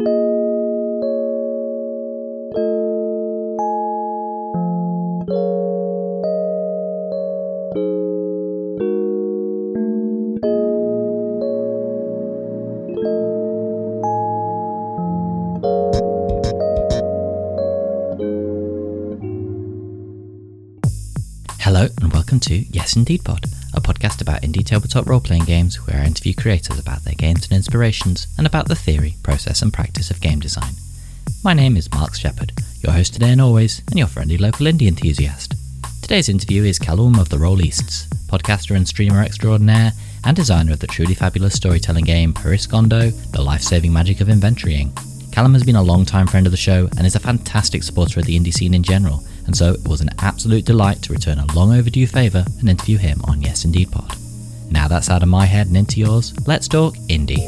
Hello and welcome to Yes Indie'd Pod, a podcast about indie tabletop role playing games where I interview creators about their games and inspirations and about the theory, process, and practice of game design. My name is Marx Shepherd, your host today and always, and your friendly local indie enthusiast. Today's interview is Kalum of the Rolistes, podcaster and streamer extraordinaire, and designer of the truly fabulous storytelling game Paris Gondo, the life saving magic of inventorying. Kalum has been a long-time friend of the show and is a fantastic supporter of the indie scene in general, and so it was an absolute delight to return a long overdue favour and interview him on Yes Indie'd Pod. Now that's out of my head and into yours, let's talk indie.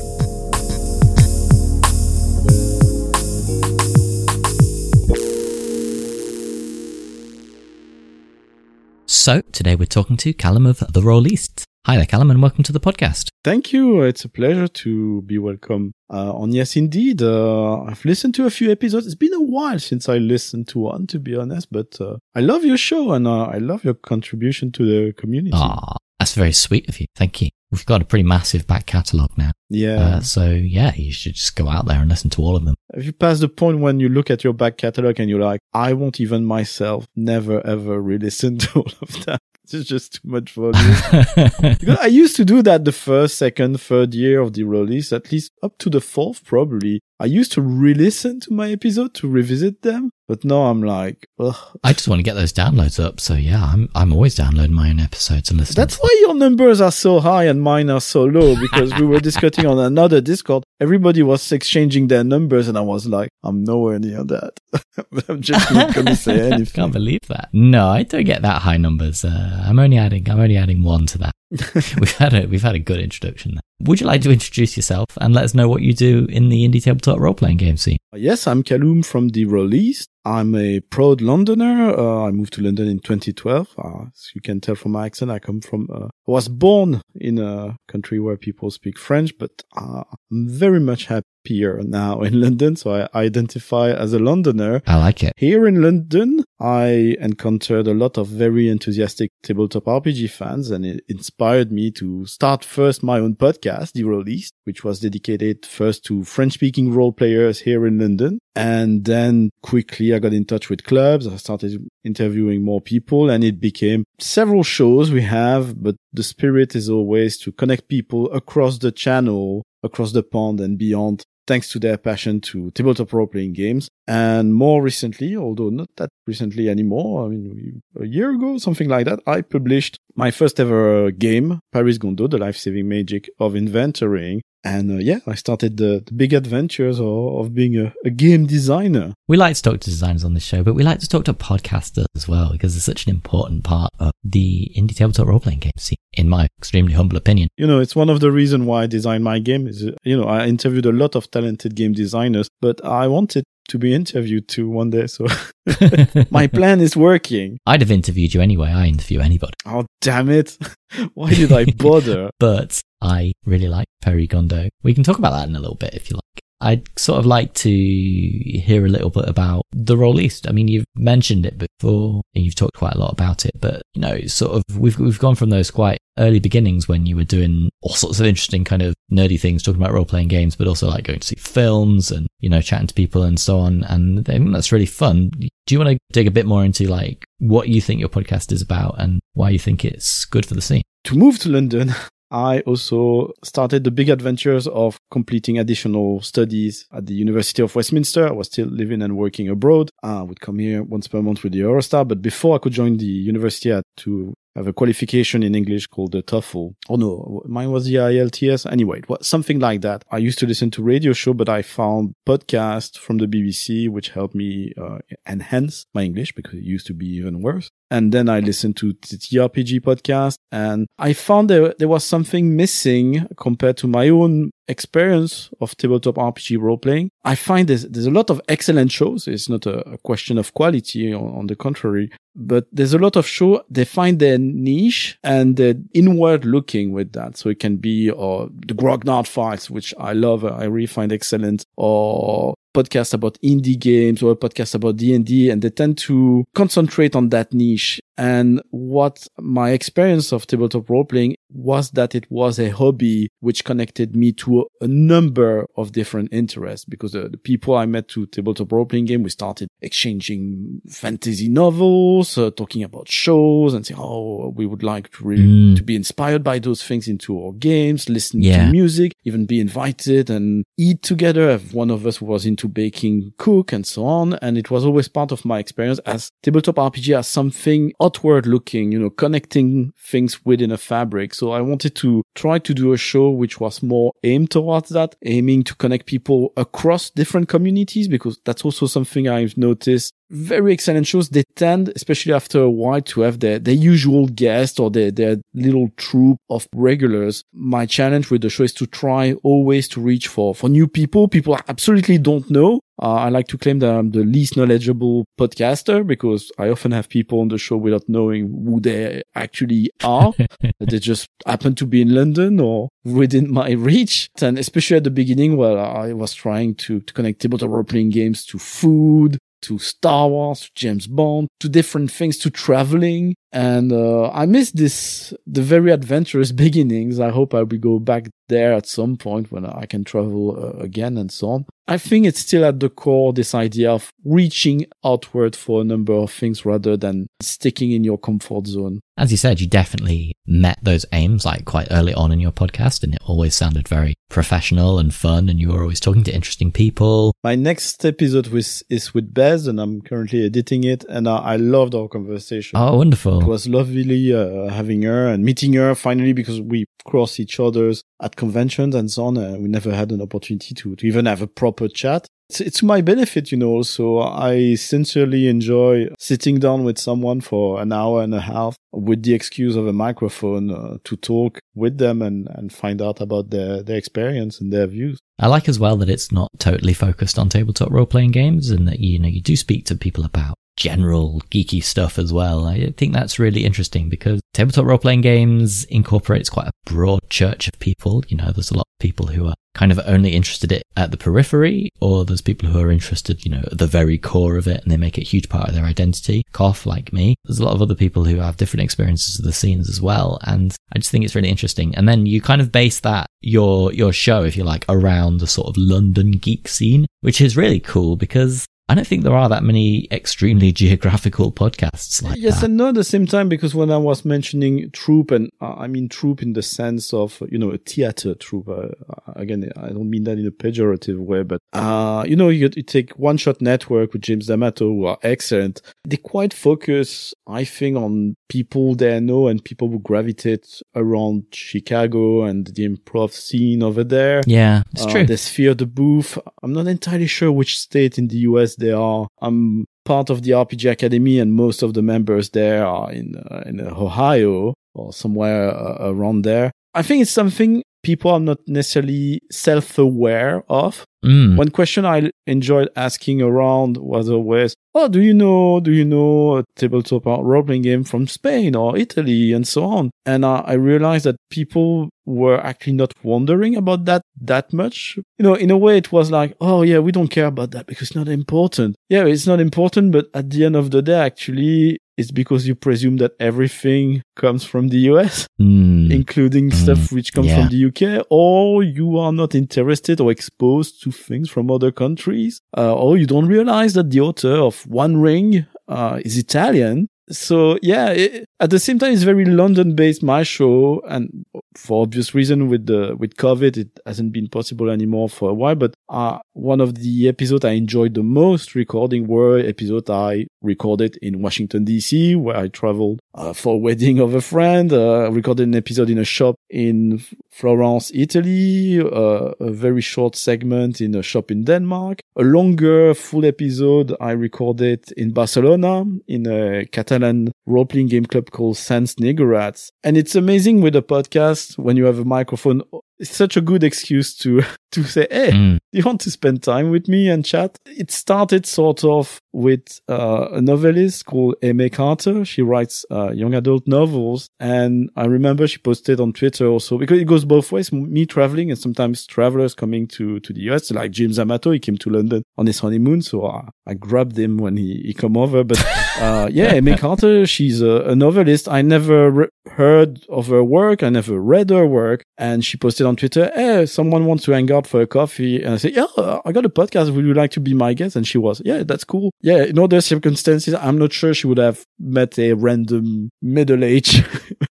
So, today we're talking to Kalum of The Rolistes. Hi there, Kalum, and welcome to the podcast. Thank you. It's a pleasure to be welcome uh, on Yes Indie'd. Uh, I've listened to a few episodes. It's been a while since I listened to one, to be honest, but uh, I love your show and uh, I love your contribution to the community. Ah, that's very sweet of you. Thank you. We've got a pretty massive back catalogue now. Yeah. Uh, so, yeah, you should just go out there and listen to all of them. Have you passed the point when you look at your back catalog and you're like, I won't even myself never ever re-listen to all of that. It's just too much volume. because I used to do that the first, second, third year of the release, at least up to the fourth probably. I used to re-listen to my episode to revisit them, but now I'm like, ugh. I just want to get those downloads up. So, yeah, I'm, I'm always downloading my own episodes and listening. That's why your numbers are so high and mine are so low because we were discussing on another Discord. Everybody was exchanging their numbers and I was like, I'm nowhere near that. I'm just not going to say anything. Can't believe that. No, I don't get that high numbers. Uh, I'm only adding, I'm only adding one to that. we've had a, we've had a good introduction there. Would you like to introduce yourself and let us know what you do in the indie tabletop role playing game scene? Yes, I'm Kalum from the Rolistes. I'm a proud Londoner. Uh, I moved to London in 2012. Uh, as you can tell from my accent, I come from, uh, I was born in a country where people speak French, but uh, I'm very much happier now in London. So I identify as a Londoner. I like it. Here in London, I encountered a lot of very enthusiastic tabletop RPG fans and it inspired me to start first my own podcast, The Rolistes, which was dedicated first to French speaking role players here in London. And then quickly I got in touch with clubs. I started interviewing more people and it became several shows we have, but the spirit is always to connect people across the channel, across the pond and beyond thanks to their passion to tabletop role playing games. And more recently, although not that recently anymore, I mean, a year ago, something like that, I published my first ever game, Paris Gondo, the life saving magic of inventorying. And uh, yeah, I started the, the big adventures of, of being a, a, game designer. We like to talk to designers on this show, but we like to talk to podcasters as well because it's such an important part of the indie tabletop role playing game scene, in my extremely humble opinion. You know, it's one of the reasons why I designed my game. Is you know, I interviewed a lot of talented game designers, but I wanted to be interviewed too one day. So my plan is working. I'd have interviewed you anyway. I interview anybody. Oh, damn it. Why did I bother? but I really like Paris Gondo. We can talk about that in a little bit if you like. I'd sort of like to hear a little bit about the Rolistes. I mean, you've mentioned it before and you've talked quite a lot about it, but you know, sort of we've, we've gone from those quite early beginnings when you were doing all sorts of interesting kind of nerdy things, talking about role playing games, but also like going to see films and, you know, chatting to people and so on. And I think that's really fun. Do you want to dig a bit more into like what you think your podcast is about and why you think it's good for the scene? To move to London, I also started the big adventures of completing additional studies at the University of Westminster. I was still living and working abroad. I would come here once per month with the Eurostar, but before I could join the university, I had to have a qualification in English called the TOEFL. Oh no, mine was the IELTS. Anyway, it was something like that. I used to listen to radio show, but I found podcasts from the BBC, which helped me uh, enhance my English because it used to be even worse. And then I listened to the TRPG podcast and I found there, there was something missing compared to my own experience of tabletop RPG role playing. I find there's, there's a lot of excellent shows. It's not a, a question of quality on, on, the contrary, but there's a lot of show. They find their niche and inward looking with that. So it can be, or uh, the Grognard files, which I love. I really find excellent or podcast about indie games or a podcast about D&D and they tend to concentrate on that niche. And what my experience of tabletop role playing was that it was a hobby which connected me to a, number of different interests because the, the people I met to tabletop role playing game, we started exchanging fantasy novels, uh, talking about shows and saying, Oh, we would like to really, mm. to be inspired by those things into our games, listen yeah. to music, even be invited and eat together. If One of us was into baking, cook and so on. And it was always part of my experience as tabletop RPG as something outward looking, you know, connecting things within a fabric. So I wanted to try to do a show which was more aimed towards that, aiming to connect people across different communities, because that's also something I've noticed very excellent shows. They tend, especially after a while, to have their, their usual guest or their, their little troupe of regulars. My challenge with the show is to try always to reach for, for new people, people I absolutely don't know. Uh, I like to claim that I'm the least knowledgeable podcaster because I often have people on the show without knowing who they actually are. they just happen to be in London or within my reach. And especially at the beginning, well, I was trying to, to connect tabletop role playing games to food, to Star Wars, to James Bond, to different things, to traveling. And uh, I miss this, the very adventurous beginnings. I hope I will go back there at some point when I can travel uh, again and so on. I think it's still at the core this idea of reaching outward for a number of things rather than sticking in your comfort zone. As you said, you definitely met those aims like quite early on in your podcast and it always sounded very professional and fun and you were always talking to interesting people. My next episode with, is with Bez and I'm currently editing it and I, I loved our conversation. Oh, wonderful. It was lovely uh, having her and meeting her finally because we cross each other's at conventions and so on. Uh, we never had an opportunity to, to even have a proper chat. It's, it's my benefit, you know. So I sincerely enjoy sitting down with someone for an hour and a half with the excuse of a microphone uh, to talk with them and, and find out about their, their experience and their views. I like as well that it's not totally focused on tabletop role playing games and that, you know, you do speak to people about general geeky stuff as well. I think that's really interesting because tabletop role playing games incorporates quite a broad church of people. You know, there's a lot of people who are kind of only interested at the periphery, or there's people who are interested, you know, at the very core of it and they make it a huge part of their identity. Cough, like me. There's a lot of other people who have different experiences of the scenes as well. And I just think it's really interesting. And then you kind of base that, your, your show, if you like, around the sort of London geek scene, which is really cool because I don't think there are that many extremely geographical podcasts like yes that. and no at the same time because when I was mentioning troupe and uh, I mean troupe in the sense of you know a theater troupe uh, again I don't mean that in a pejorative way but uh, you know you, you take One Shot Network with James D'Amato who are excellent. They quite focus I think on people they know and people who gravitate around Chicago and the improv scene over there. Yeah it's uh, true. the Sphere the Booth. I'm not entirely sure which state in the US they are. I'm part of the RPG Academy, and most of the members there are in uh, in Ohio or somewhere uh, around there. I think it's something people are not necessarily self-aware of. Mm. One question I enjoyed asking around was always, "Oh, do you know? Do you know a tabletop role playing game from Spain or Italy and so on?" And I, I realized that people were actually not wondering about that that much. You know, in a way, it was like, "Oh yeah, we don't care about that because it's not important." Yeah, it's not important, but at the end of the day, actually, it's because you presume that everything comes from the US, mm. including mm. stuff which comes yeah. from the UK, or you are not interested or exposed to things from other countries, uh, or you don't realize that the author of One Ring uh, is Italian. So yeah, it, at the same time, it's very London based, my show. And for obvious reason with the, with COVID, it hasn't been possible anymore for a while. But, uh, one of the episodes I enjoyed the most recording were episodes I recorded in Washington DC, where I traveled uh, for a wedding of a friend, uh, recorded an episode in a shop in Florence, Italy, uh, a very short segment in a shop in Denmark, a longer full episode I recorded in Barcelona in a Catalan role-playing game club called Sans Negorats. And it's amazing with a podcast when you have a microphone it's such a good excuse to to say, "Hey, Mm. do you want to spend time with me and chat?" It started sort of with uh, a novelist called Amy Carter. She writes uh, young adult novels, and I remember she posted on Twitter also because it goes both ways. Me traveling and sometimes travelers coming to to the US, like James Amato. He came to London on his honeymoon, so I, I grabbed him when he he come over. But uh, yeah, Amy Carter, she's a, a novelist. I never re- heard of her work. I never read her work. And she posted on Twitter, Hey, someone wants to hang out for a coffee. And I said, Yeah, I got a podcast. Would you like to be my guest? And she was, Yeah, that's cool. Yeah, in other circumstances, I'm not sure she would have met a random middle-aged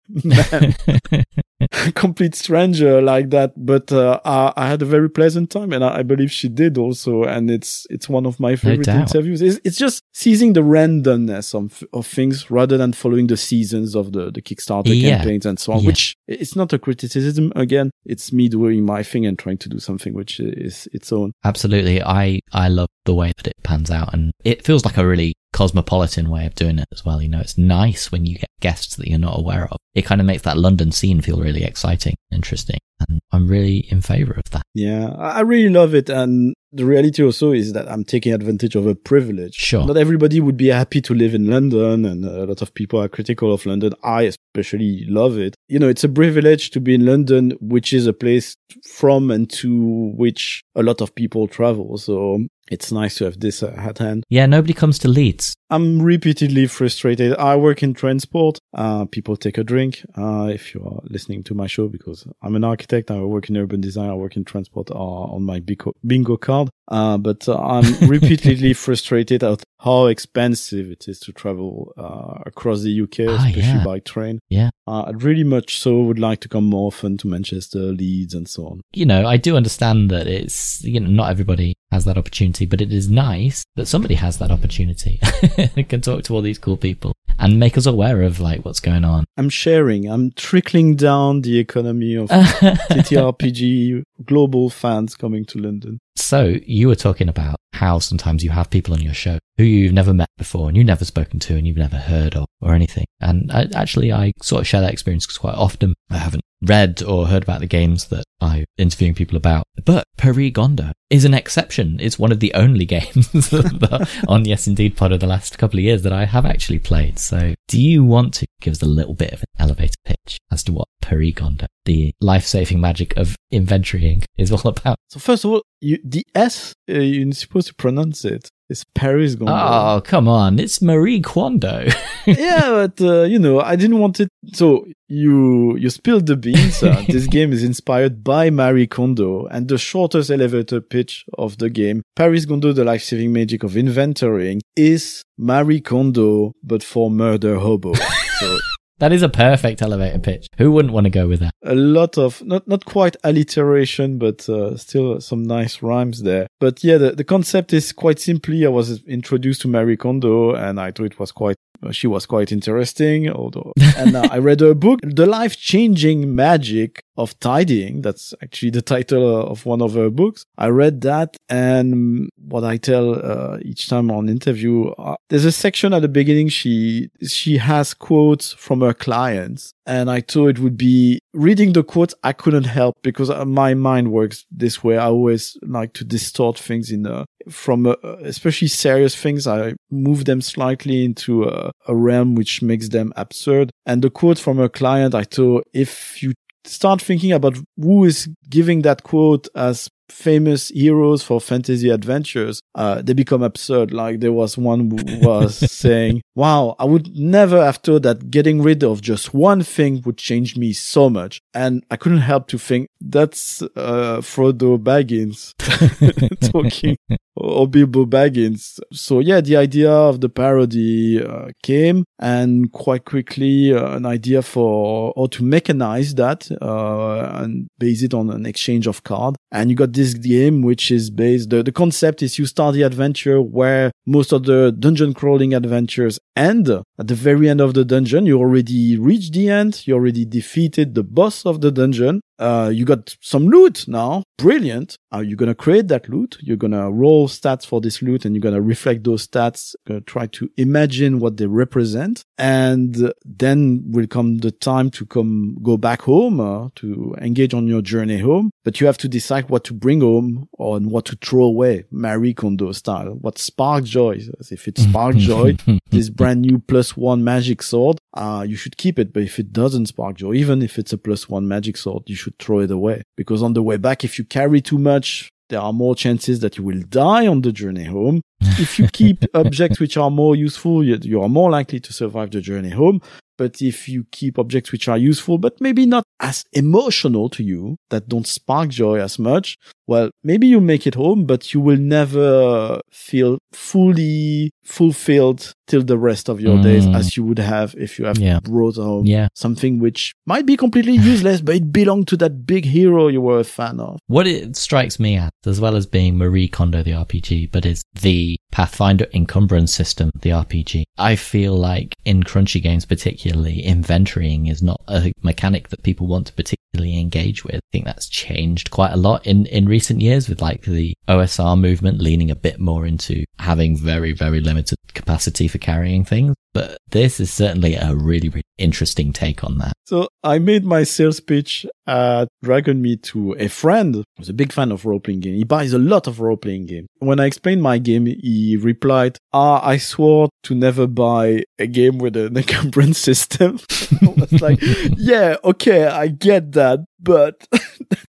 man, complete stranger like that. But uh, I, I had a very pleasant time, and I, I believe she did also. And it's it's one of my favorite doubt. interviews. It's, it's just seizing the randomness of of things rather than following the seasons of the the Kickstarter Yeah. campaigns and so on. Yeah. Which it's not a criticism. Again, it's me doing my thing and trying to do something which is its own. Absolutely. I, I love the way that it pans out and it feels like a really cosmopolitan way of doing it as well. You know, it's nice when you get guests that you're not aware of. It kind of makes that London scene feel really exciting, interesting. And I'm really in favor of that. Yeah, I I really love it. And the reality also is that I'm taking advantage of a privilege. Sure. Not everybody would be happy to live in London, and a lot of people are critical of London. I especially love it. You know, it's a privilege to be in London, which is a place from and to which a lot of people travel. So it's nice to have this uh, at hand. Yeah, nobody comes to Leeds. I'm repeatedly frustrated. I work in transport. Uh, people take a drink. Uh, if you are listening to my show, because I'm an architect, I work in urban design, I work in transport uh, on my bingo, bingo card. Uh, but uh, I'm repeatedly frustrated at how expensive it is to travel uh, across the UK, Ah, especially yeah. by train. Yeah. Uh, I'd really much so would like to come more often to Manchester, Leeds, and so on. You know, I do understand that it's, you know, not everybody has that opportunity, but it is nice that somebody has that opportunity and can talk to all these cool people and make us aware of like what's going on. I'm sharing. I'm trickling down the economy of TTRPG global fans coming to London. So you were talking about how sometimes you have people on your show who you've never met before and you've never spoken to and you've never heard of or anything. And I, actually, I sort of share that experience because quite often I haven't read or heard about the games that I'm interviewing people about. But Perigondo is an exception. It's one of the only games on Yes Indie'd Pod of the last couple of years that I have actually played. So do you want to give us a little bit of an elevator pitch as to what Perigondo, the life-saving magic of inventorying, is all about? So first of all, you, the S uh, you're supposed to pronounce it. It's Paris Gondo. Oh, come on. It's Marie Kondo. yeah, but uh, you know, I didn't want it. So you you spilled the beans. Uh, this game is inspired by Marie Kondo, and the shortest elevator pitch of the game, Paris Gondo: The Life-Saving Magic of Inventorying, is Marie Kondo, but for murder hobo. so that is a perfect elevator pitch. Who wouldn't want to go with that? a lot of not not quite alliteration, but uh, still some nice rhymes there. But yeah, the, the concept is quite simply. I was introduced to Marie Kondo, and I thought it was quite. Uh, She was quite interesting, although, and uh, I read her book, The Life Changing Magic of Tidying. That's actually the title of one of her books. I read that, and what I tell uh, each time on interview, uh, there's a section at the beginning. She she has quotes from her clients, and I thought it would be reading the quotes. I couldn't help because uh, my mind works this way. I always like to distort things in a from uh, especially serious things. I move them slightly into a, a realm which makes them absurd. And the quote from a client, I thought if you start thinking about who is giving that quote as famous heroes for fantasy adventures, uh, they become absurd. Like there was one who was saying, wow, I would never have thought that getting rid of just one thing would change me so much. And I couldn't help to think that's, uh, Frodo Baggins talking or Bilbo Baggins. So yeah, the idea of the parody uh, came and quite quickly uh, an idea for how to mechanize that uh, and base it on an exchange of card. And you got this game which is based, the, the concept is you start the adventure where most of the dungeon crawling adventures end. At the very end of the dungeon, you already reached the end. You already defeated the boss of the dungeon. Uh, you got some loot now. Brilliant. Are you're going to create that loot. You're going to roll stats for this loot and you're going to reflect those stats, going to try to imagine what they represent. And then will come the time to come, go back home, uh, to engage on your journey home. But you have to decide what to bring home or what to throw away, Marie Kondo style. What sparks joy? If it sparks joy, this brand new plus one magic sword, uh, you should keep it. But if it doesn't spark joy, even if it's a plus one magic sword, you should throw it away because on the way back, if you carry too much, there are more chances that you will die on the journey home. if you keep objects which are more useful, you, you are more likely to survive the journey home. But if you keep objects which are useful, but maybe not as emotional to you, that don't spark joy as much, well, maybe you make it home, but you will never feel fully fulfilled till the rest of your mm. days as you would have if you have yeah. brought home yeah. something which might be completely useless, but it belonged to that big hero you were a fan of. What it strikes me as, as well as being Marie Kondo the RPG, but is the Pathfinder encumbrance system, the RPG. I feel like in crunchy games, particularly, inventorying is not a mechanic that people want to particularly engage with. I think that's changed quite a lot in, in recent years with like the OSR movement leaning a bit more into having very, very limited capacity for carrying things. But this is certainly a really, really interesting take on that. So I made my sales pitch at Dragonmeet to a friend who's a big fan of role playing game. He buys a lot of role playing game. When I explained my game, he replied, Ah, I swore to never buy a game with an encumbrance system. I was like, yeah, okay, I get that, but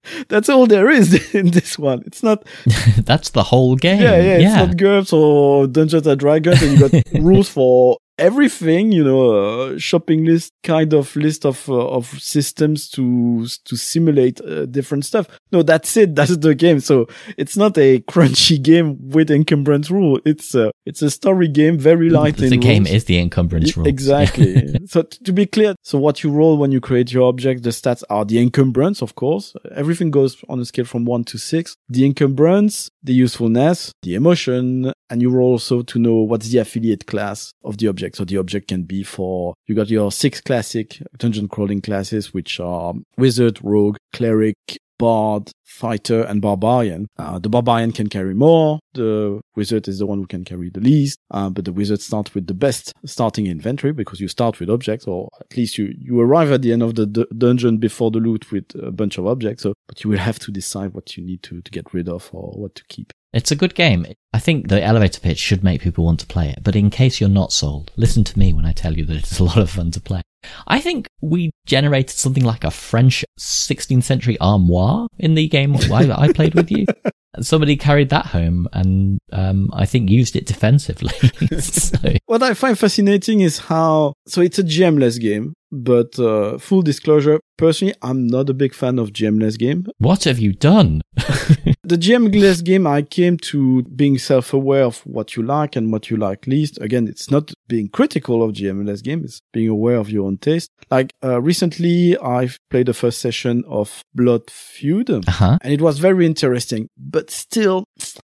that's all there is in this one. It's not. that's the whole game. Yeah, yeah. It's not GURPS or Dungeons and Dragons, and you got rules for everything you know shopping list kind of list of uh, of systems to to simulate uh, different stuff. No that's it. That's the game. So it's not a crunchy game with encumbrance rule. It's a it's a story game very light the game rules. is the encumbrance rule. exactly. So to be clear so what you roll when you create your object the stats are the encumbrance of course. Everything goes on a scale from 1 to 6 the encumbrance the usefulness the emotion and you roll also to know what's the affiliate class of the object object. So the object can be for, you got your six classic dungeon crawling classes, which are wizard, rogue, cleric, bard, fighter, and barbarian. Uh, the barbarian can carry more. The wizard is the one who can carry the least. Uh, but the wizard starts with the best starting inventory because you start with objects, or at least you, you arrive at the end of the d- dungeon before the loot with a bunch of objects. So, but you will have to decide what you need to, to get rid of or what to keep. It's a good game. I think the elevator pitch should make people want to play it, but in case you're not sold, listen to me when I tell you that it's a lot of fun to play. I think we generated something like a French 16th century armoire in the game I, I played with you. And somebody carried that home and um, I think used it defensively. so. What I find fascinating is how, so it's a GM-less game, but uh, full disclosure, personally, I'm not a big fan of GM-less game. What have you done? the GM-less game, I came to being self-aware of what you like and what you like least. Again, it's not being critical of GM-less game, it's being aware of your own taste. Like uh, recently, I've played the first session of Blood Feud, uh-huh. and it was very interesting, but still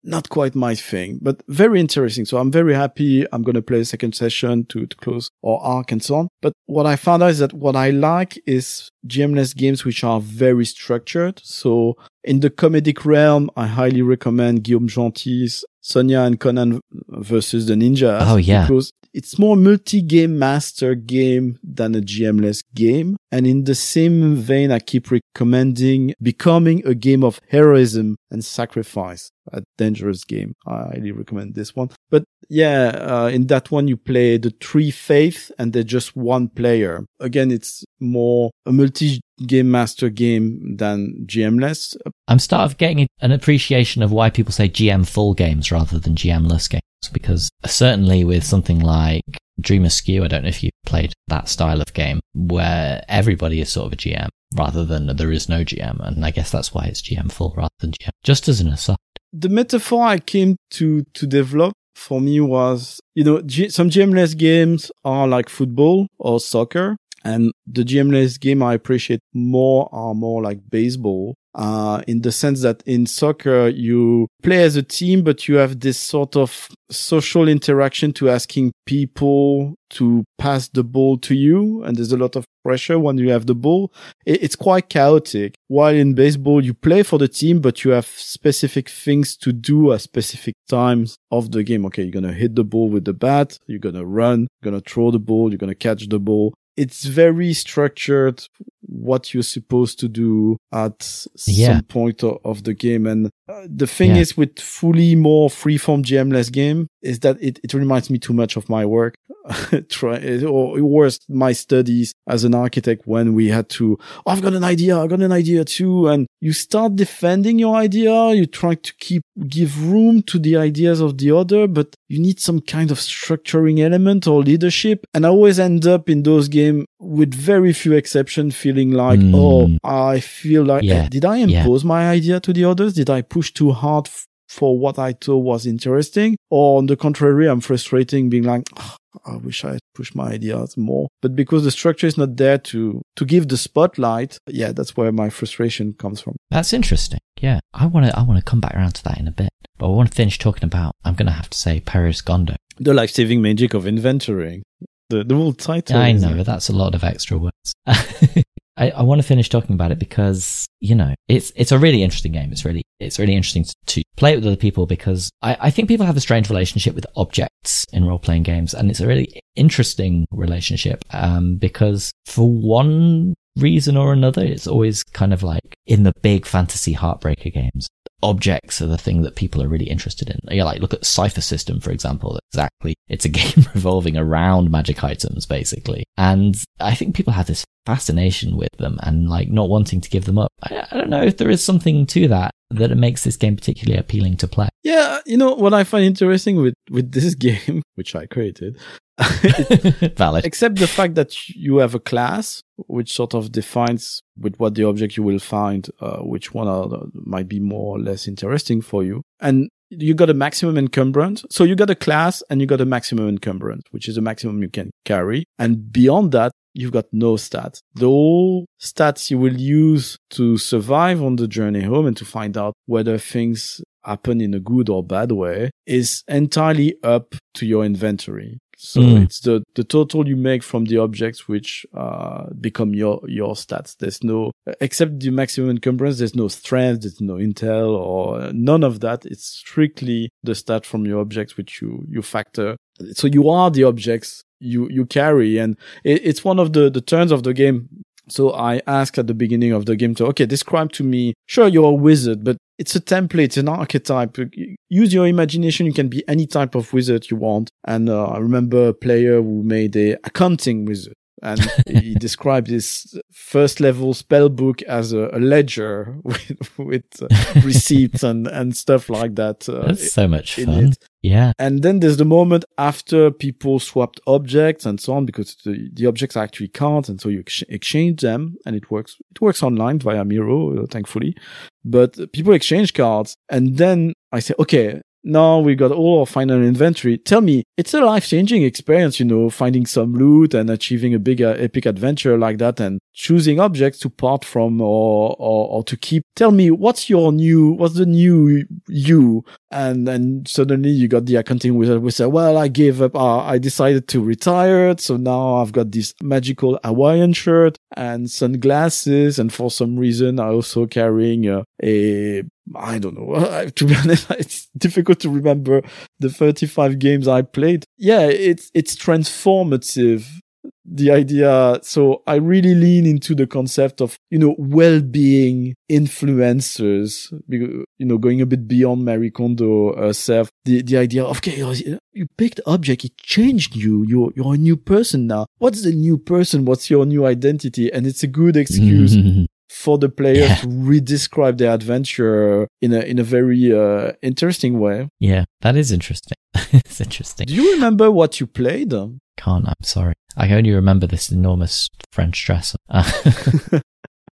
not quite my thing, but very interesting. So I'm very happy. I'm going to play a second session to, to close our arc and so on. But what I found out is that what I like is GMless games which are very structured. So in the comedic realm, I highly recommend Guillaume Gentil's Sonia and Conan versus the Ninja. Oh yeah. Because it's more multi-game master game than a GMless game. And in the same vein, I keep recommending becoming a game of heroism and sacrifice. A dangerous game. I highly recommend this one. But yeah, uh, in that one, you play the three faiths and they're just one player. Again, it's more a multi game master game than GMless. I'm start of getting an appreciation of why people say GM full games rather than GMless games because certainly with something like Dream Askew, I don't know if you've played that style of game where everybody is sort of a GM rather than there is no GM. And I guess that's why it's GM full rather than GM. Just as an aside. The metaphor I came to, to develop for me was, you know, G- some GMless games are like football or soccer. And the GMless game I appreciate more are more like baseball uh, in the sense that in soccer, you play as a team, but you have this sort of social interaction to asking people to pass the ball to you. And there's a lot of pressure when you have the ball. It's quite chaotic. While in baseball, you play for the team, but you have specific things to do at specific times of the game. Okay. You're going to hit the ball with the bat. You're going to run. You're going to throw the ball. You're going to catch the ball it's very structured what you're supposed to do at yeah. some point of the game. And uh, the thing yeah. is with fully more freeform GM-less game is that it, it reminds me too much of my work. Try or worse, my studies as an architect when we had to, oh, I've got an idea. I've got an idea too. And you start defending your idea. You try to keep, give room to the ideas of the other, but you need some kind of structuring element or leadership. And I always end up in those games with very few exceptions feeling like, mm. oh, I feel like, yeah. did I impose yeah. my idea to the others? Did I push too hard f- for what I thought was interesting? Or on the contrary, I'm frustrating being like, oh, I wish I had pushed my ideas more. But because the structure is not there to, to give the spotlight, yeah, that's where my frustration comes from. That's interesting. Yeah. I want to, I want to come back around to that in a bit, but I want to finish talking about, I'm going to have to say Paris Gondo. The life-saving magic of inventorying. The, the whole title. I know, but that's a lot of extra words. I, I want to finish talking about it because, you know, it's, it's a really interesting game. It's really, it's really interesting to, to play it with other people because I, I think people have a strange relationship with objects in role playing games. And it's a really interesting relationship, um, because for one reason or another, it's always kind of like in the big fantasy heartbreaker games objects are the thing that people are really interested in. Yeah, like look at Cypher System, for example. Exactly. It's a game revolving around magic items, basically. And I think people have this fascination with them and like not wanting to give them up. I, I don't know if there is something to that that makes this game particularly appealing to play. Yeah, you know what I find interesting with with this game, which I created, Valid. Except the fact that you have a class which sort of defines with what the object you will find, uh, which one are, might be more or less interesting for you. And you got a maximum encumbrance. So you got a class and you got a maximum encumbrance, which is a maximum you can carry. And beyond that, you've got no stats. The whole stats you will use to survive on the journey home and to find out whether things happen in a good or bad way is entirely up to your inventory. So mm. it's the, the total you make from the objects which uh, become your your stats. There's no except the maximum encumbrance. There's no strength. There's no intel or none of that. It's strictly the stat from your objects which you you factor. So you are the objects you you carry, and it, it's one of the the turns of the game so I ask at the beginning of the game to, okay, describe to me, sure, you're a wizard, but it's a template, an archetype. Use your imagination. You can be any type of wizard you want. And uh, I remember a player who made a accounting wizard and he described his first level spell book as a, a ledger with, with uh, receipts and, and stuff like that. Uh, That's so much fun. It. Yeah. And then there's the moment after people swapped objects and so on because the, the objects are actually cards and so you ex- exchange them and it works, it works online via Miro, uh, thankfully. But people exchange cards and then I say, okay, now we got all our final inventory. Tell me, it's a life changing experience, you know, finding some loot and achieving a bigger epic adventure like that and choosing objects to part from or, or, or to keep. Tell me, what's your new, what's the new you? And then suddenly you got the accounting wizard who said, well, I gave up, uh, I decided to retire. So now I've got this magical Hawaiian shirt and sunglasses. And for some reason, I also carrying a, a I don't know. to be honest, it's difficult to remember the 35 games I played. Yeah, it's, it's transformative. The idea. So I really lean into the concept of, you know, well-being influencers, you know, going a bit beyond Marie Kondo herself. The, the idea of, okay, you picked object. It changed you. You're, you're a new person now. What's the new person? What's your new identity? And it's a good excuse for the player yeah. to redescribe their adventure in a in a very uh, interesting way. Yeah, that is interesting. it's interesting. Do you remember what you played? Can't. I'm sorry. I only remember this enormous French dresser.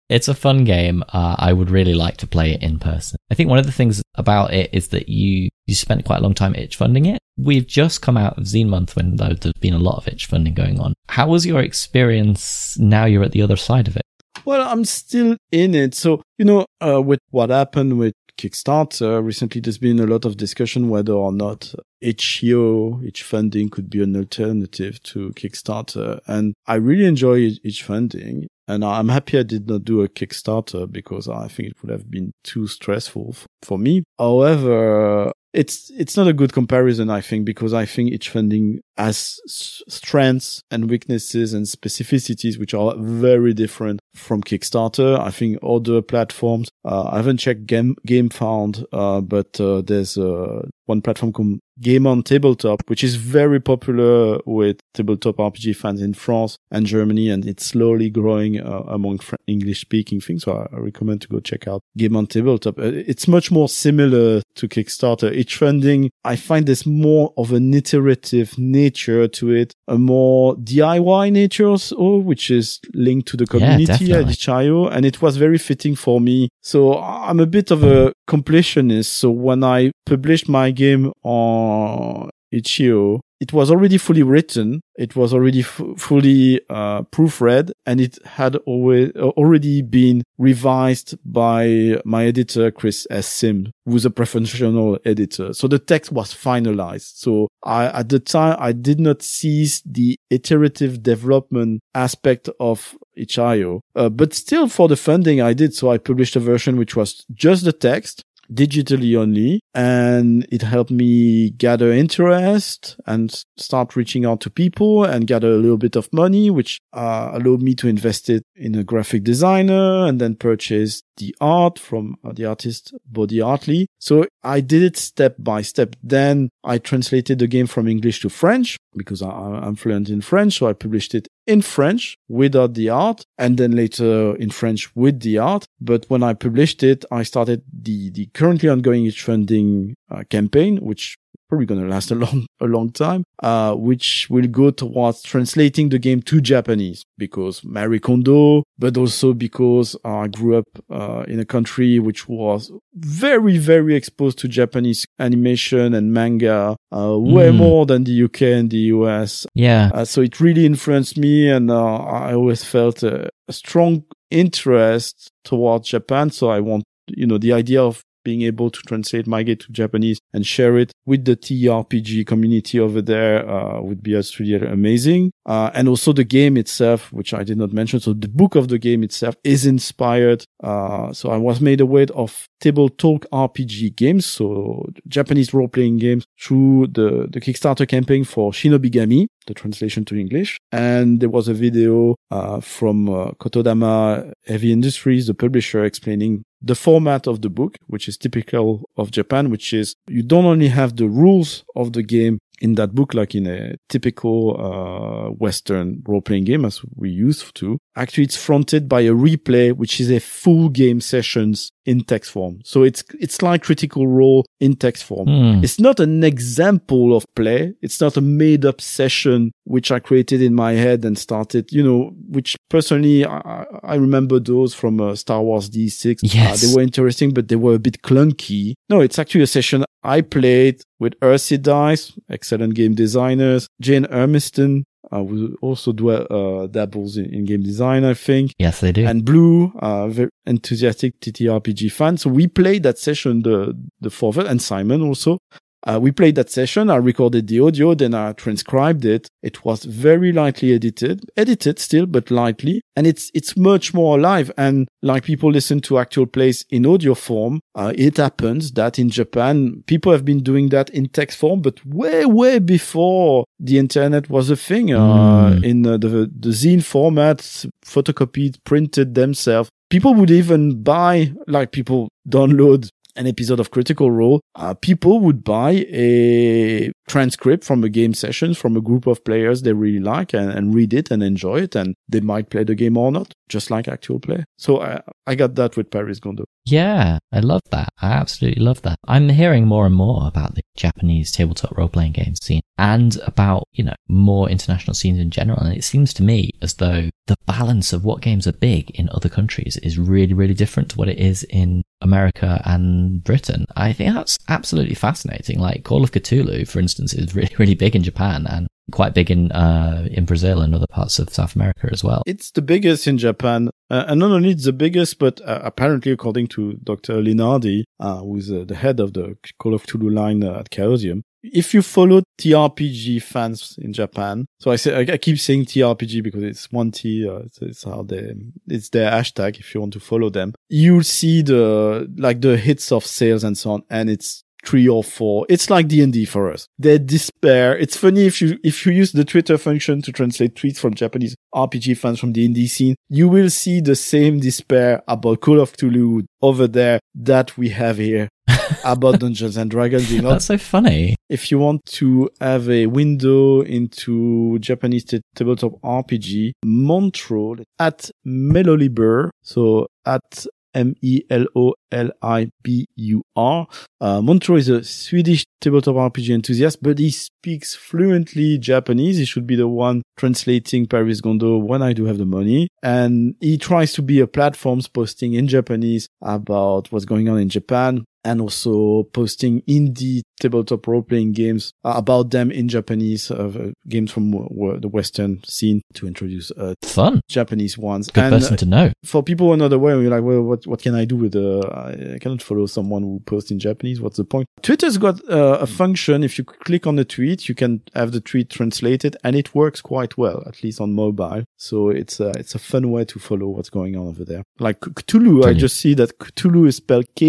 it's a fun game. Uh, I would really like to play it in person. I think one of the things about it is that you you spent quite a long time itch funding it. We've just come out of Zine month when there's been a lot of itch funding going on. How was your experience? Now you're at the other side of it. Well, I'm still in it. So, you know, uh, with what happened with Kickstarter, recently there's been a lot of discussion whether or not itch.io, itch funding could be an alternative to Kickstarter. And I really enjoy itch funding. And I'm happy I did not do a Kickstarter because I think it would have been too stressful for me. However, it's it's not a good comparison, I think, because I think each funding has strengths and weaknesses and specificities which are very different from Kickstarter. I think other platforms. Uh, I haven't checked Game GameFound, uh, but uh, there's uh, one platform called Game on Tabletop, which is very popular with tabletop RPG fans in France and Germany, and it's slowly growing uh, among English speaking things. So I, I, recommend to go check out Game on Tabletop. Uh, it's much more similar to Kickstarter. Itch funding, I find there's more of an iterative nature to it, a more DIY nature also, which is linked to the community yeah, at itch.io, and it was very fitting for me. So I'm a bit of a completionist. So when I published my game on itch.io, it was already fully written. It was already f- fully uh, proofread, and it had uh, already been revised by my editor Chris S. Sim, who's a professional editor. So the text was finalized. So I, at the time, I did not seize the iterative development aspect of itch.io, uh, but still for the funding, I did. So I published a version which was just the text digitally only and it helped me gather interest and start reaching out to people and gather a little bit of money which uh, allowed me to invest it in a graphic designer and then purchase the art from uh, the artist Body Artly. So I did it step by step. Then I translated the game from English to French because I, am fluent in French. So I published it in French without the art and then later in French with the art. But when I published it, I started the, the currently ongoing funding uh, campaign, which probably going to last a long, a long time, uh, which will go towards translating the game to Japanese because Marie Kondo, but also because I grew up, uh, in a country which was very, very exposed to Japanese animation and manga, uh, way mm. more than the UK and the US. Yeah. Uh, so it really influenced me and, uh, I always felt a, a strong interest towards Japan. So I want you know, the idea of being able to translate my game to Japanese and share it with the TRPG community over there uh, would be absolutely amazing. Uh, and also the game itself, which I did not mention. So the book of the game itself is inspired. Uh, so I was made aware of table talk RPG games, so Japanese role-playing games through the, the Kickstarter campaign for Shinobigami, the translation to English. And there was a video uh, from uh, Kotodama Heavy Industries, the publisher, explaining the format of the book, which is typical of Japan, which is you don't only have the rules of the game in that book, like in a typical uh, Western role-playing game as we used to. Actually, it's fronted by a replay, which is a full game sessions in text form. So it's it's like Critical Role in text form. Mm. It's not an example of play. It's not a made-up session which I created in my head and started. You know, which personally I, I remember those from uh, Star Wars D6. Yes, uh, they were interesting, but they were a bit clunky. No, it's actually a session I played with Earthsea Dice, excellent game designers, Jane Hermiston, uh, who also dwell, uh, dabbles in, in, game design, I think. Yes, they do. And Blue, uh, very enthusiastic TTRPG fan. So we played that session, the, the four of it, and Simon also. Uh, we played that session. I recorded the audio, then I transcribed it. It was very lightly edited, edited still, but lightly. And it's, it's much more alive. And like people listen to actual plays in audio form, uh, it happens that in Japan, people have been doing that in text form, but way, way before the internet was a thing, uh, mm. in uh, the, the zine format, photocopied, printed themselves people would even buy like people download an episode of Critical Role, uh, people would buy a transcript from a game session from a group of players they really like and, and, read it and enjoy it, and they might play the game or not, just like actual play. So I, I got that with Paris Gondo. Yeah, I love that. I absolutely love that. I'm hearing more and more about the Japanese tabletop role playing game scene and about, you know, more international scenes in general. And it seems to me as though the balance of what games are big in other countries is really, really different to what it is in America and Britain. I think that's absolutely fascinating. Like Call of Cthulhu, for instance, is really, really big in Japan and quite big in uh, in Brazil and other parts of South America as well. It's the biggest in Japan, uh, and not only it's the biggest, but uh, apparently, according to Dr. Linardi, uh, who's uh, the head of the Call of Cthulhu line uh, at Chaosium, if you follow TRPG fans in Japan, so I say I, keep saying TRPG because it's one T, uh, it's, it's, how they, it's their hashtag. If you want to follow them, you'll see the like the hits of sales and so on, and it's three or four. It's like D&D for us. They despair. It's funny if you, if you use the Twitter function to translate tweets from Japanese RPG fans from the indie scene, you will see the same despair about Call of Cthulhu over there that we have here about Dungeons and Dragons. You know? That's so funny. If you want to have a window into Japanese t- tabletop RPG, Montrol at Melolibur, so at M-E-L-O-L-I-B-U-R. Uh, Montro is a Swedish tabletop RPG enthusiast, but he speaks fluently Japanese. He should be the one translating Paris Gondo when I do have the money. And he tries to be a platforms posting in Japanese about what's going on in Japan and also posting indie tabletop role playing games uh, about them in Japanese, uh, games from w- the Western scene to introduce uh, fun Japanese ones. Good and, person uh, to know. For people who are not aware, you're like, well, what what can I do with the? I cannot follow someone who posts in Japanese. What's the point? Twitter's got uh, a function. If you click on the tweet, you can have the tweet translated, and it works quite well, at least on mobile. So it's a, it's a fun way to follow what's going on over there. Like Cthulhu, Brilliant. I just see that Cthulhu is spelled K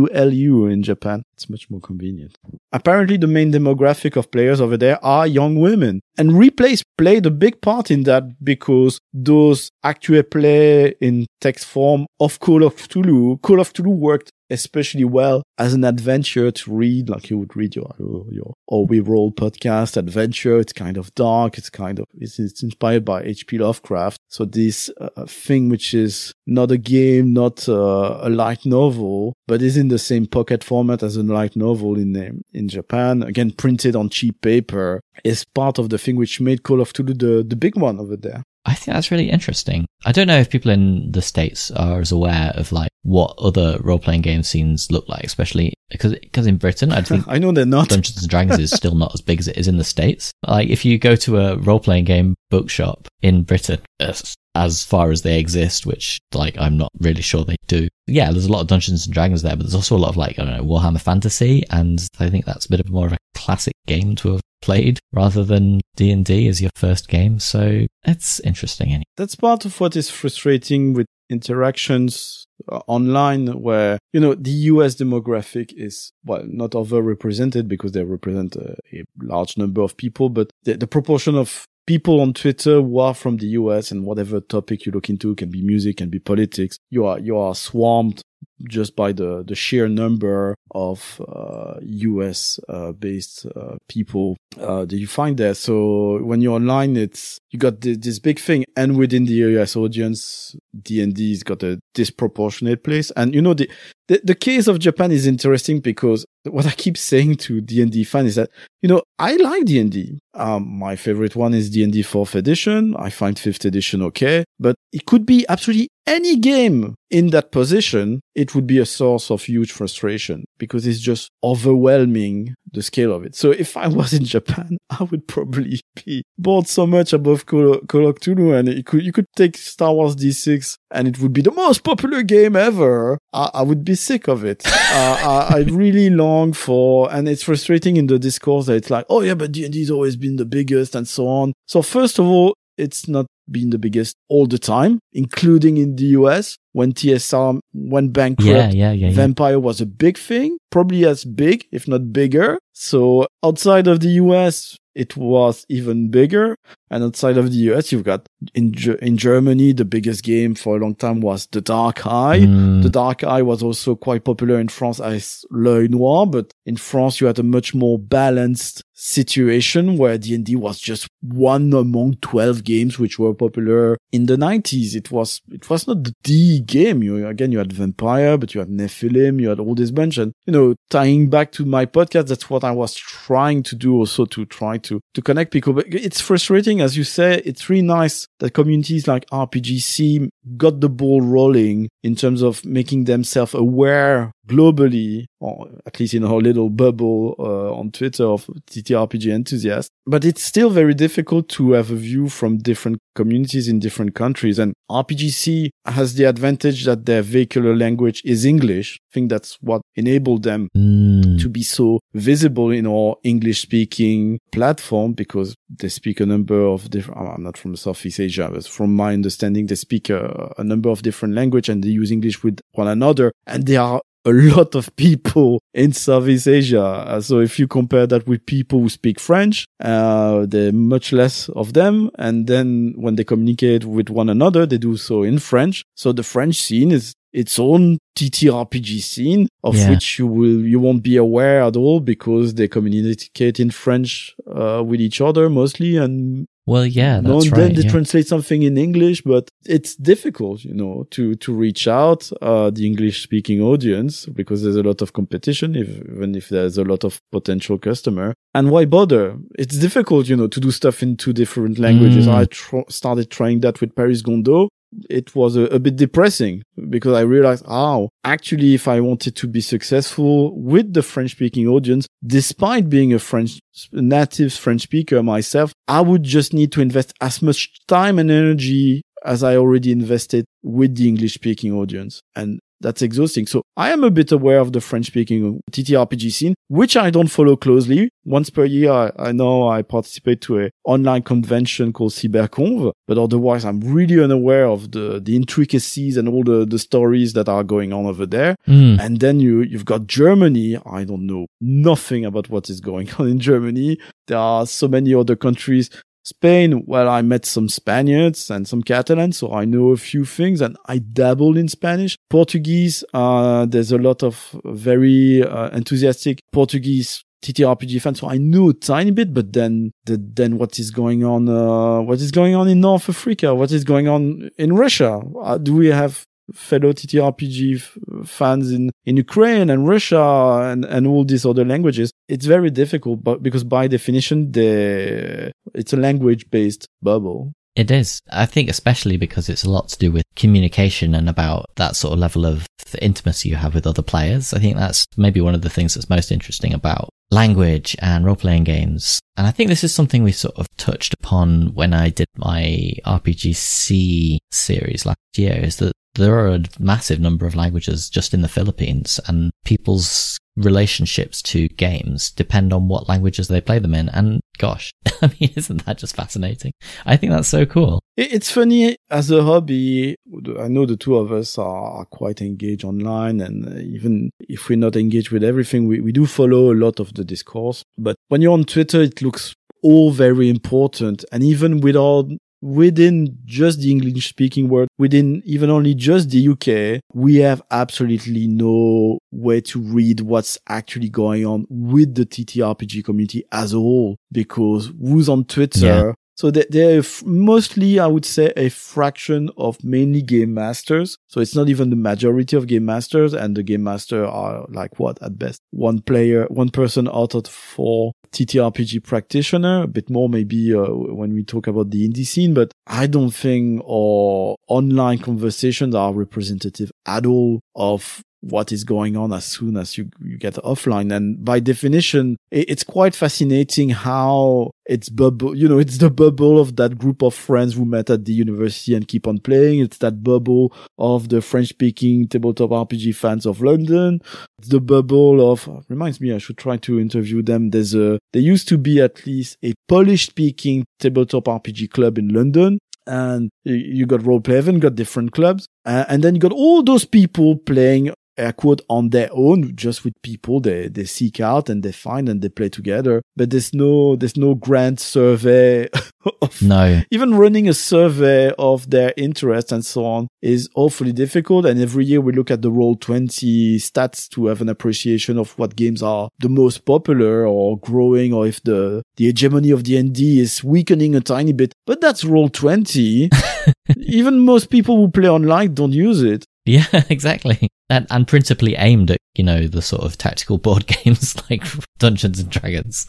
U T U L U in Japan. It's much more convenient. Apparently, the main demographic of players over there are young women. And replays played a big part in that because those actual play in text form of Call of Cthulhu. Call of Cthulhu worked especially well as an adventure to read, like you would read your your or we roll podcast adventure. It's kind of dark. It's kind of it's, it's inspired by H.P. Lovecraft. So this uh, thing which is not a game, not uh, a light novel, but is in the same pocket format as a light novel in in Japan. Again, printed on cheap paper is part of the thing which made Call of Cthulhu the the big one over there. I think that's really interesting. I don't know if people in the States are as aware of like what other role playing game scenes look like, especially because, because in Britain, I think I know they're not Dungeons and Dragons is still not as big as it is in the States. Like if you go to a role playing game bookshop in Britain, as, as far as they exist, which like I'm not really sure they do. Yeah, there's a lot of Dungeons and Dragons there, but there's also a lot of like, I don't know, Warhammer Fantasy. And I think that's a bit of more of a classic game to have played rather than D&D as your first game. So it's interesting. That's part of what is frustrating with interactions uh, online where, you know, the US demographic is, well, not overrepresented because they represent a, a large number of people, but the, the proportion of people on Twitter who are from the US and whatever topic you look into can be music, can be politics. You are, you are swarmed just by the, the sheer number of uh, US uh, based uh, people uh, that you find there. So when you're online, it's you got this big thing, and within the US audience, D and D's got a disproportionate place. And you know the, the the case of Japan is interesting because what I keep saying to D and D fans is that you know I like D and D. Um, my favorite one is D and D fourth edition. I find fifth edition okay, but it could be absolutely any game in that position, it would be a source of huge frustration because it's just overwhelming the scale of it. So if I was in Japan, I would probably be bored so much above Call, of Cthulhu and it could, you could take Star Wars D6 and it would be the most popular game ever. I, I would be sick of it. uh, I, I really long for, and it's frustrating in the discourse that it's like, oh yeah, but D&D has always been the biggest and so on. So first of all, it's not been the biggest all the time, including in the US when TSR went bankrupt. Yeah, yeah, yeah, Vampire was a big thing, probably as big, if not bigger. So outside of the US, it was even bigger. And outside of the US, you've got in in Germany, the biggest game for a long time was The Dark Eye. Mm. The Dark Eye was also quite popular in France as L'Œil Noir, but in France, you had a much more balanced situation where D&D was just one among 12 games which were popular in the 90s. It was, it was not the D game. You, again, you had Vampire, but you had Nephilim, you had all this bunch. And, you know, tying back to my podcast, that's what I was trying to do also to try to, to connect people. But it's frustrating, as you say, it's really nice that communities like RPGSEA got the ball rolling in terms of making themselves aware globally, or at least in our little bubble uh, on Twitter of TTRPG enthusiasts. But it's still very difficult to have a view from different communities in different countries. And RPGSEA has the advantage that their vehicular language is English. I think that's what enabled them Mm. to be so visible in our English speaking platform because they speak a number of different, I'm not from Southeast Asia, but from my understanding, they speak a, a number of different language and they use English with one another. And there are a lot of people in Southeast Asia. Uh, So if you compare that with people who speak French, uh, there are much less of them. And then when they communicate with one another, they do so in French. So the French scene is its own TTRPG scene of Yeah. which you will, you won't be aware at all because they communicate in French, uh, with each other mostly and Well, yeah, that's and right. then they yeah. translate something in English, but it's difficult, you know, to, to reach out, uh, the English speaking audience because there's a lot of competition, if, even if there's a lot of potential customer. And why bother? It's difficult, you know, to do stuff in two different languages. Mm. I tr- started trying that with Paris Gondo. It was a, a bit depressing because I realized, oh, actually, if I wanted to be successful with the French speaking audience, despite being a French native French speaker myself, I would just need to invest as much time and energy as I already invested with the English speaking audience. And that's exhausting. So I am a bit aware of the French speaking TTRPG scene, which I don't follow closely. Once per year, I, I know I participate to a online convention called CyberConv, but otherwise I'm really unaware of the, the intricacies and all the, the stories that are going on over there. Mm. And then you, you've got Germany. I don't know nothing about what is going on in Germany. There are so many other countries. Spain, well, I met some Spaniards and some Catalans, so I know a few things and I dabble in Spanish. Portuguese, uh, there's a lot of very uh, enthusiastic Portuguese TTRPG fans, so I know a tiny bit, but then, the, then what is going on, uh, what is going on in North Africa? What is going on in Russia? Uh, do we have fellow TTRPG fans in, in Ukraine and Russia and, and all these other languages. It's very difficult, but because by definition, the, it's a language based bubble. It is. I think especially because it's a lot to do with communication and about that sort of level of intimacy you have with other players. I think that's maybe one of the things that's most interesting about language and role playing games. And I think this is something we sort of touched upon when I did my RPGSEA series last year is that there are a massive number of languages just in the Philippines and people's relationships to games depend on what languages they play them in. And gosh, I mean, isn't that just fascinating? I think that's so cool. It's funny as a hobby. I know the two of us are quite engaged online, and even if we're not engaged with everything, we, we do follow a lot of the discourse. But when you're on Twitter, it looks all very important, and even without within just the English speaking world, within even only just the UK, we have absolutely no way to read what's actually going on with the TTRPG community as a whole because who's on Twitter? Yeah. So they- they're mostly, I would say, a fraction of mainly game masters. So it's not even the majority of game masters, and the game master are like what at best one player, one person out of four TTRPG practitioner. A bit more maybe uh, when we talk about the indie scene, but I don't think our online conversations are representative at all of what is going on as soon as you, you get offline. And by definition, i- it's quite fascinating how it's bubble, you know, it's the bubble of that group of friends who met at the university and keep on playing. It's that bubble of the French speaking tabletop RPG fans of London. It's the bubble of, reminds me, I should try to interview them. There's a, there used to be at least a Polish speaking tabletop RPG club in London and you- got Roleplay Haven, got different clubs, uh, and then you got all those people playing quote on their own, just with people they they seek out and they find and they play together. But there's no there's no grand survey of No. even running a survey of their interests and so on is awfully difficult. And every year we look at the Roll20 stats to have an appreciation of what games are the most popular or growing or if the, the hegemony of D&D is weakening a tiny bit. But that's Roll20. even most people who play online don't use it. Yeah, exactly. And, and principally aimed at, you know, the sort of tactical board games like Dungeons and Dragons.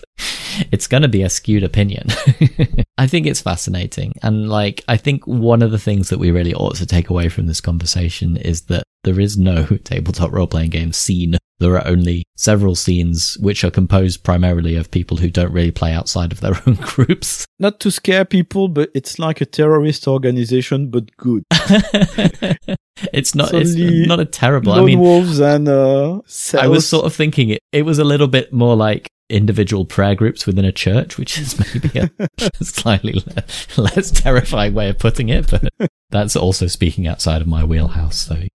It's going to be a skewed opinion. I think it's fascinating. And like, I think one of the things that we really ought to take away from this conversation is that there is no tabletop role playing game scene. There are only several scenes which are composed primarily of people who don't really play outside of their own groups. Not to scare people, but it's like a terrorist organization, but good. it's not. It's not a terrible. I mean, wolves and uh, I was sort of thinking it. It was a little bit more like individual prayer groups within a church, which is maybe a slightly le- less terrifying way of putting it, but that's also speaking outside of my wheelhouse. So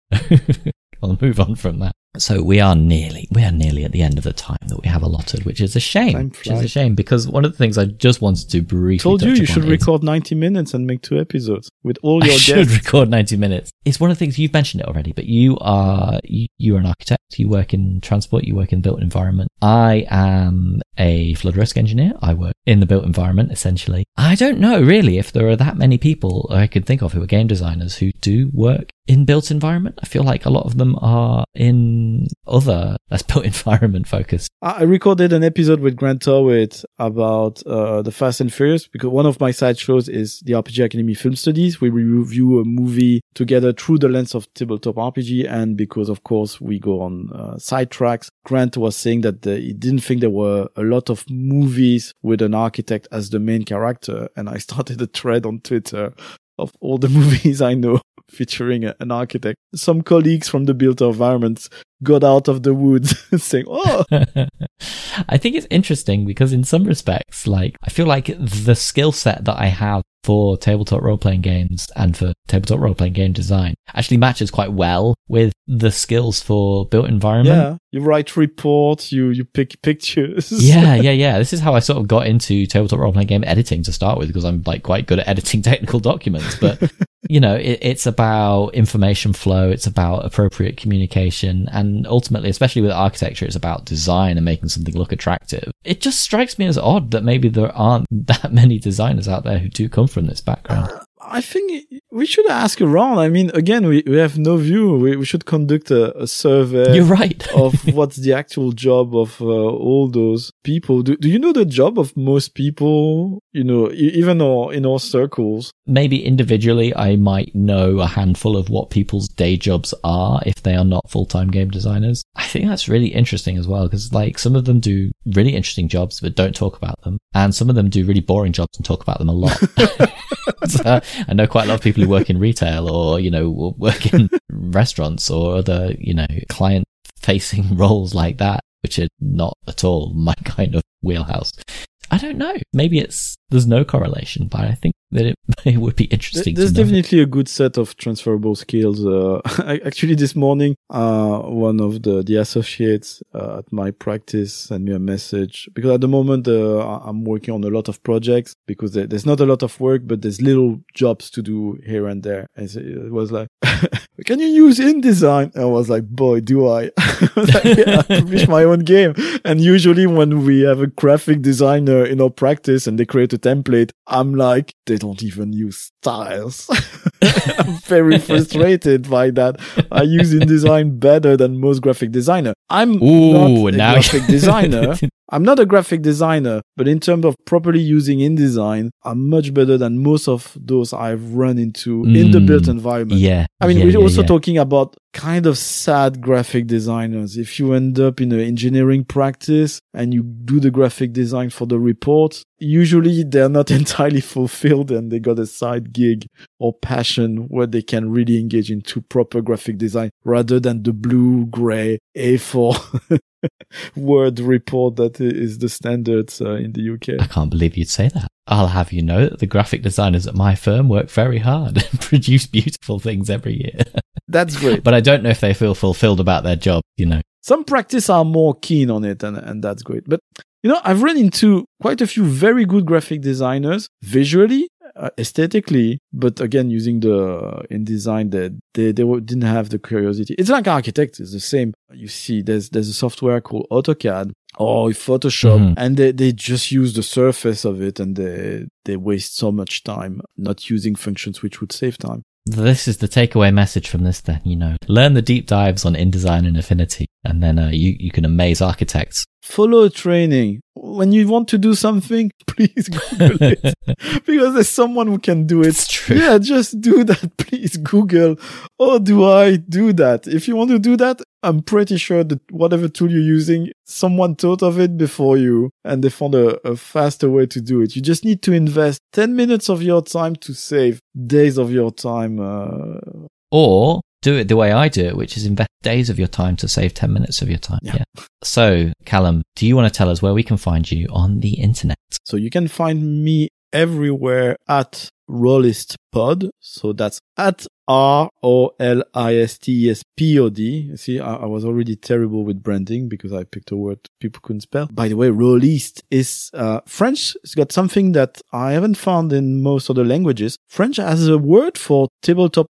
I'll move on from that. So we are nearly, we are nearly at the end of the time that we have allotted, which is a shame. Which is a shame because one of the things I just wanted to briefly told you you should is- record 90 minutes and make two episodes with all I your should record 90 minutes. It's one of the things you've mentioned it already, but you are, you, you are an architect. You work in transport. You work in built environment. I am a flood risk engineer. I work in the built environment, essentially. I don't know really if there are that many people I could think of who are game designers who do work in built environment. I feel like a lot of them are in other less built environment focused. I recorded an episode with Grant Howitt about uh, the Fast and Furious because one of my side shows is the RPG Academy Film Studies. We review a movie together through the lens of tabletop RPG, and because of course we go on uh, side tracks. Grant was saying that the, he didn't think there were a lot of movies with an architect as the main character, and I started a thread on Twitter of all the movies I know featuring a- an architect. Some colleagues from the built environments got out of the woods saying, "Oh." I think it's interesting because in some respects, like, I feel like the skill set that I have for tabletop role playing games and for tabletop role playing game design actually matches quite well with the skills for built environment. Yeah, you write reports, you you pick pictures. yeah, yeah, yeah. This is how I sort of got into tabletop role playing game editing to start with because I'm like quite good at editing technical documents. But you know, it, it's about information flow. It's about appropriate communication, and ultimately, especially with architecture, it's about design and making something look attractive. It just strikes me as odd that maybe there aren't that many designers out there who do come from this background. I think we should ask around. I mean, again, we, we have no view. We, we should conduct a, a survey You're right. of what's the actual job of uh, all those people. Do, do you know the job of most people? You know, even our, in our circles. maybe individually I might know a handful of what people's day jobs are if they are not full-time game designers. I think that's really interesting as well because like some of them do really interesting jobs but don't talk about them and some of them do really boring jobs and talk about them a lot. so I know quite a lot of people who work in retail or, you know, work in restaurants or other, you know, client facing roles like that, which are not at all my kind of wheelhouse. I don't know. Maybe it's there's no correlation, but I think that it, it would be interesting. There's definitely a good set of transferable skills. Uh, actually, this morning, uh, one of the, the associates uh, at my practice sent me a message because at the moment, uh, I'm working on a lot of projects because there, there's not a lot of work, but there's little jobs to do here and there. And it was like, can you use InDesign? I was like, boy, do I. Like, yeah, I publish my own game. And usually when we have a graphic designer in our practice and they create a template, I'm like, they don't even use styles. I'm very frustrated by that. I use InDesign better than most graphic designer. I'm Ooh, not a now graphic designer. I'm not a graphic designer, but in terms of properly using InDesign, I'm much better than most of those I've run into in the Mm, built environment. yeah. I mean, yeah, we're yeah, also yeah. talking about kind of sad graphic designers. If you end up in an engineering practice and you do the graphic design for the report, usually they're not entirely fulfilled and they got a side gig or passion where they can really engage into proper graphic design rather than the blue, gray A4 word report that is the standards uh, in the UK. I can't believe you'd say that. I'll have you know that the graphic designers at my firm work very hard and produce beautiful things every year. That's great. but I don't know if they feel fulfilled about their job, you know. some practice are more keen on it and, and that's great but you know i've run into quite a few very good graphic designers visually uh, aesthetically but again using the InDesign that they, they didn't have the curiosity it's like architects it's the same you see there's there's a software called AutoCAD or Photoshop Mhm. and they, they just use the surface of it and they they waste so much time not using functions which would save time This is the takeaway message from this then, you know. Learn the deep dives on InDesign and Affinity, and then uh, you, you can amaze architects follow a training. When you want to do something, please Google it because there's someone who can do it. It's true. Yeah, just do that. Please Google. Oh, do I do that? If you want to do that, I'm pretty sure that whatever tool you're using, someone thought of it before you and they found a, a faster way to do it. You just need to invest 10 minutes of your time to save days of your time. Uh, Or do it the way I do it, which is invest days of your time to save 10 minutes of your time. Yeah. Yeah. So, Kalum, do you want to tell us where we can find you on the internet? So you can find me everywhere at Rolistes Pod. So that's at R O L I S T S P O D. You See, I, I was already terrible with branding because I picked a word people couldn't spell. By the way, Rollist is uh, French. It's got something that I haven't found in most other languages. French has a word for tabletop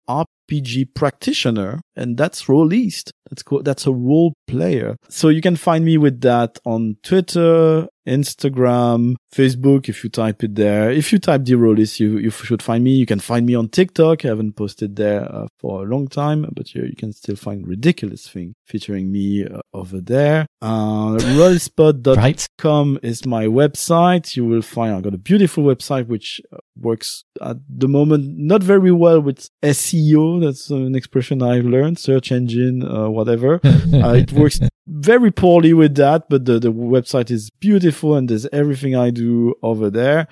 RPG practitioner, and that's Rollist. That's cool. That's a role player. So you can find me with that on Twitter, Instagram, Facebook, if you type it there. If you type the Rollis, you, you should find me. You can find me on TikTok. I haven't posted there uh, for a long time, but you, you can still find ridiculous thing featuring me uh, over there. Uh, rollspot.com Right? is my website. You will find, I've got a beautiful website which uh, works at the moment not very well with SEO. That's an expression I've learned, search engine, uh, whatever. uh, it works very poorly with that, but the, the website is beautiful and there's everything I do over there.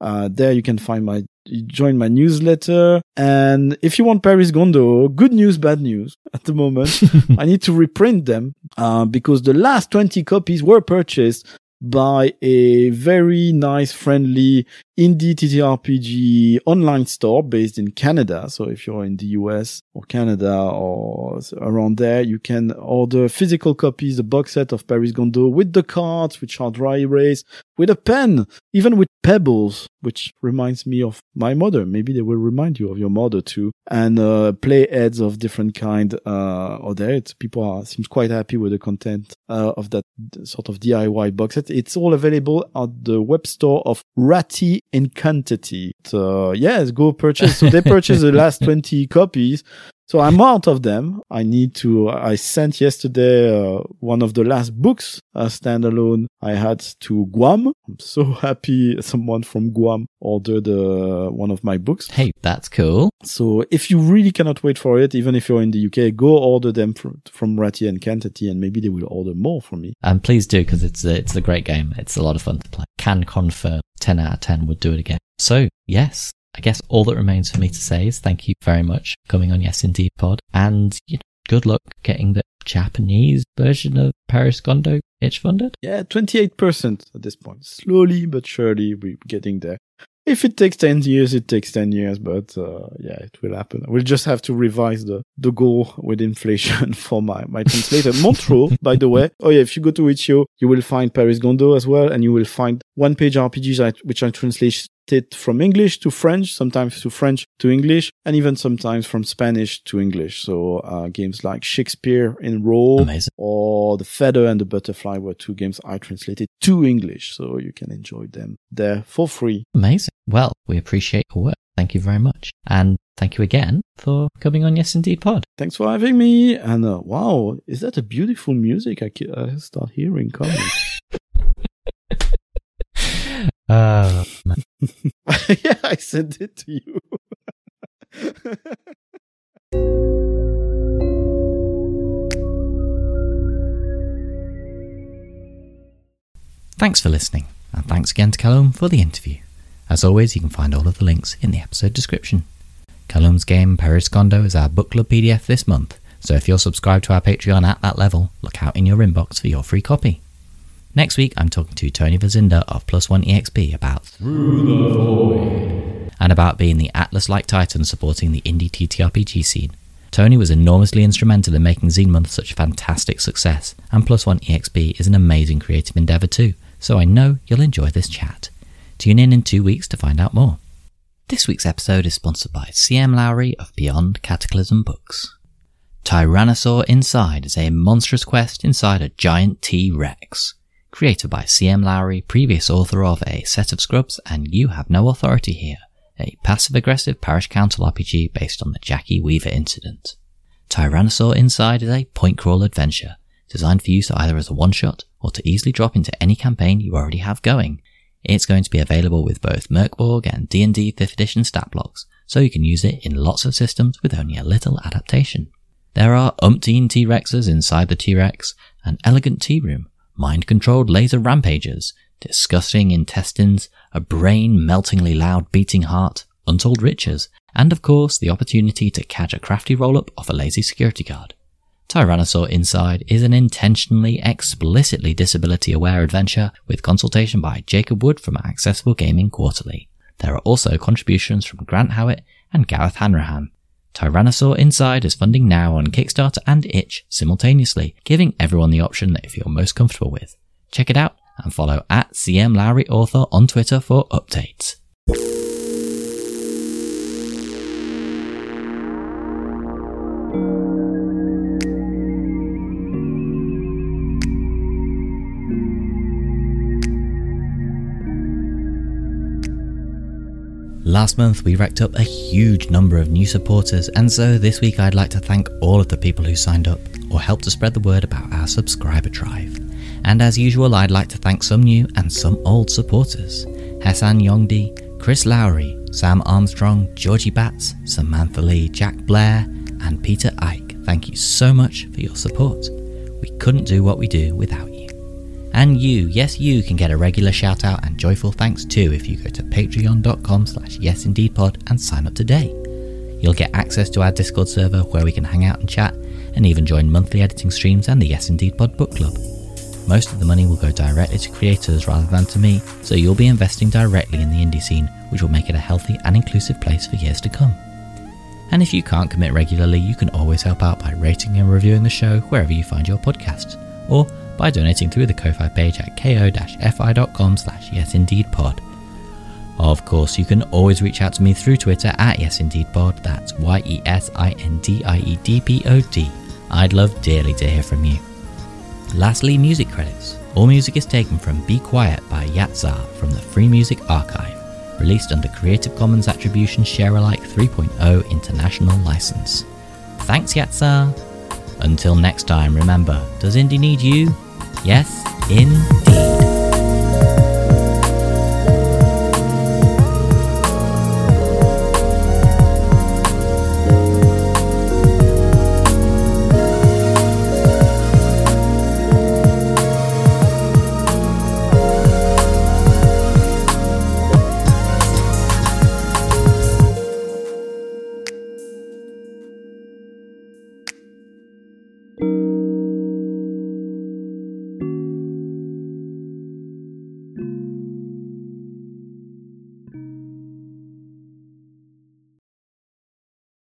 Uh, there you can find my, join my newsletter. And if you want Paris Gondo, good news, bad news at the moment. I need to reprint them, uh, because the last 20 copies were purchased by a very nice, friendly indie TTRPG online store based in Canada. So if you're in the US or Canada or around there, you can order physical copies, the box set of Paris Gondo with the cards, which are dry erase, with a pen, even with pebbles, which reminds me of my mother. Maybe they will remind you of your mother too. And, uh, play heads of different kind, uh, or there. It's, people are, seems quite happy with the content, uh, of that sort of DIY box set. It's all available at the web store of Ratty and Quantity. So uh, yes, go purchase. So they purchased the last 20 copies. So I'm out of them. I need to, I sent yesterday, uh, one of the last books, uh, standalone I had to Guam. I'm so happy someone from Guam ordered, uh, one of my books. Hey, that's cool. So if you really cannot wait for it, even if you're in the UK, go order them from, from Ratty and Quantity and maybe they will order more from me. And please do because it's a, it's a great game. It's a lot of fun to play. Can confirm 10 out of 10 would do it again. So yes, I guess all that remains for me to say is thank you very much for coming on Yes Indie'd Pod and you know, good luck getting the Japanese version of Paris Gondo itch funded. Yeah, 28% at this point. Slowly but surely we're getting there. If it takes 10 years, it takes 10 years, but uh, yeah, it will happen. We'll just have to revise the, the goal with inflation for my, my translator. Montreux, by the way. Oh yeah, if you go to Itch.io, you will find Paris Gondo as well, and you will find one page RPGs which I translated from English to French, sometimes to French to English, and even sometimes from Spanish to English. So uh, games like Shakespeare in Roll Amazing. or The Feather and the Butterfly were two games I translated to English, so you can enjoy them there for free. Amazing. Well, we appreciate your work. Thank you very much. And thank you again for coming on Yes Indie'd Pod. Thanks for having me. And uh, wow, is that a beautiful music I, I start hearing coming? Uh, yeah, I sent it to you. Thanks for listening, and thanks again to Kalum for the interview. As always, you can find all of the links in the episode description. Kalum's game Paris Gondo is our book club PDF this month, so if you're subscribed to our Patreon at that level, look out in your inbox for your free copy. Next week, I'm talking to Tony Vasinda of Plus One EXP about Through the Void and about being the Atlas-like titan supporting the indie TTRPG scene. Tony was enormously instrumental in making Zine Month such a fantastic success, and Plus One EXP is an amazing creative endeavour too, so I know you'll enjoy this chat. Tune in in two weeks to find out more. This week's episode is sponsored by CM Lowry of Beyond Cataclysm Books. Tyrannosaur Inside is a monstrous quest inside a giant T Rex. Created by CM Lowry, previous author of A Set of Scrubs and You Have No Authority Here, a passive aggressive parish council RPG based on the Jackie Weaver incident. Tyrannosaur Inside is a point crawl adventure, designed for use either as a one shot or to easily drop into any campaign you already have going. It's going to be available with both Mörk Borg and D&D 5th edition stat blocks, so you can use it in lots of systems with only a little adaptation. There are umpteen T-Rexes inside the T-Rex, an elegant tea room, mind-controlled laser rampagers, disgusting intestines, a brain meltingly loud beating heart, untold riches, and of course the opportunity to catch a crafty roll-up off a lazy security guard. Tyrannosaur Inside is an intentionally, explicitly disability aware adventure with consultation by Jacob Wood from Accessible Gaming Quarterly. There are also contributions from Grant Howitt and Gareth Hanrahan. Tyrannosaur Inside is funding now on Kickstarter and Itch simultaneously, giving everyone the option that they feel most comfortable with. Check it out and follow at CM Lowry Author on Twitter for updates. Last month we racked up a huge number of new supporters, and so this week I'd like to thank all of the people who signed up or helped to spread the word about our subscriber drive. And as usual, I'd like to thank some new and some old supporters Hassan Yongdi, Chris Lowry, Sam Armstrong, Georgie Batts, Samantha Lee, Jack Blair, and Peter Ike. Thank you so much for your support. We couldn't do what we do without you. And you, yes you, can get a regular shout out and joyful thanks too if you go to patreon.com slash yesindiedpod and sign up today. You'll get access to our Discord server where we can hang out and chat, and even join monthly editing streams and the Yes Indie'd Pod book club. Most of the money will go directly to creators rather than to me, so you'll be investing directly in the indie scene, which will make it a healthy and inclusive place for years to come. And if you can't commit regularly, you can always help out by rating and reviewing the show wherever you find your podcasts, or by donating through the Ko-Fi page at ko-fi.com slash yesindiedpod. Of course, you can always reach out to me through Twitter at yesindiedpod, that's Y-E-S-I-N-D-I-E-D-P-O-D. I'd love dearly to hear from you. Lastly, music credits. All music is taken from Be Quiet by Jahzzar from the Free Music Archive, released under Creative Commons Attribution Share Alike 3.0 International License. Thanks, Jahzzar! Until next time, remember, does Indie need you? Yes, indeed.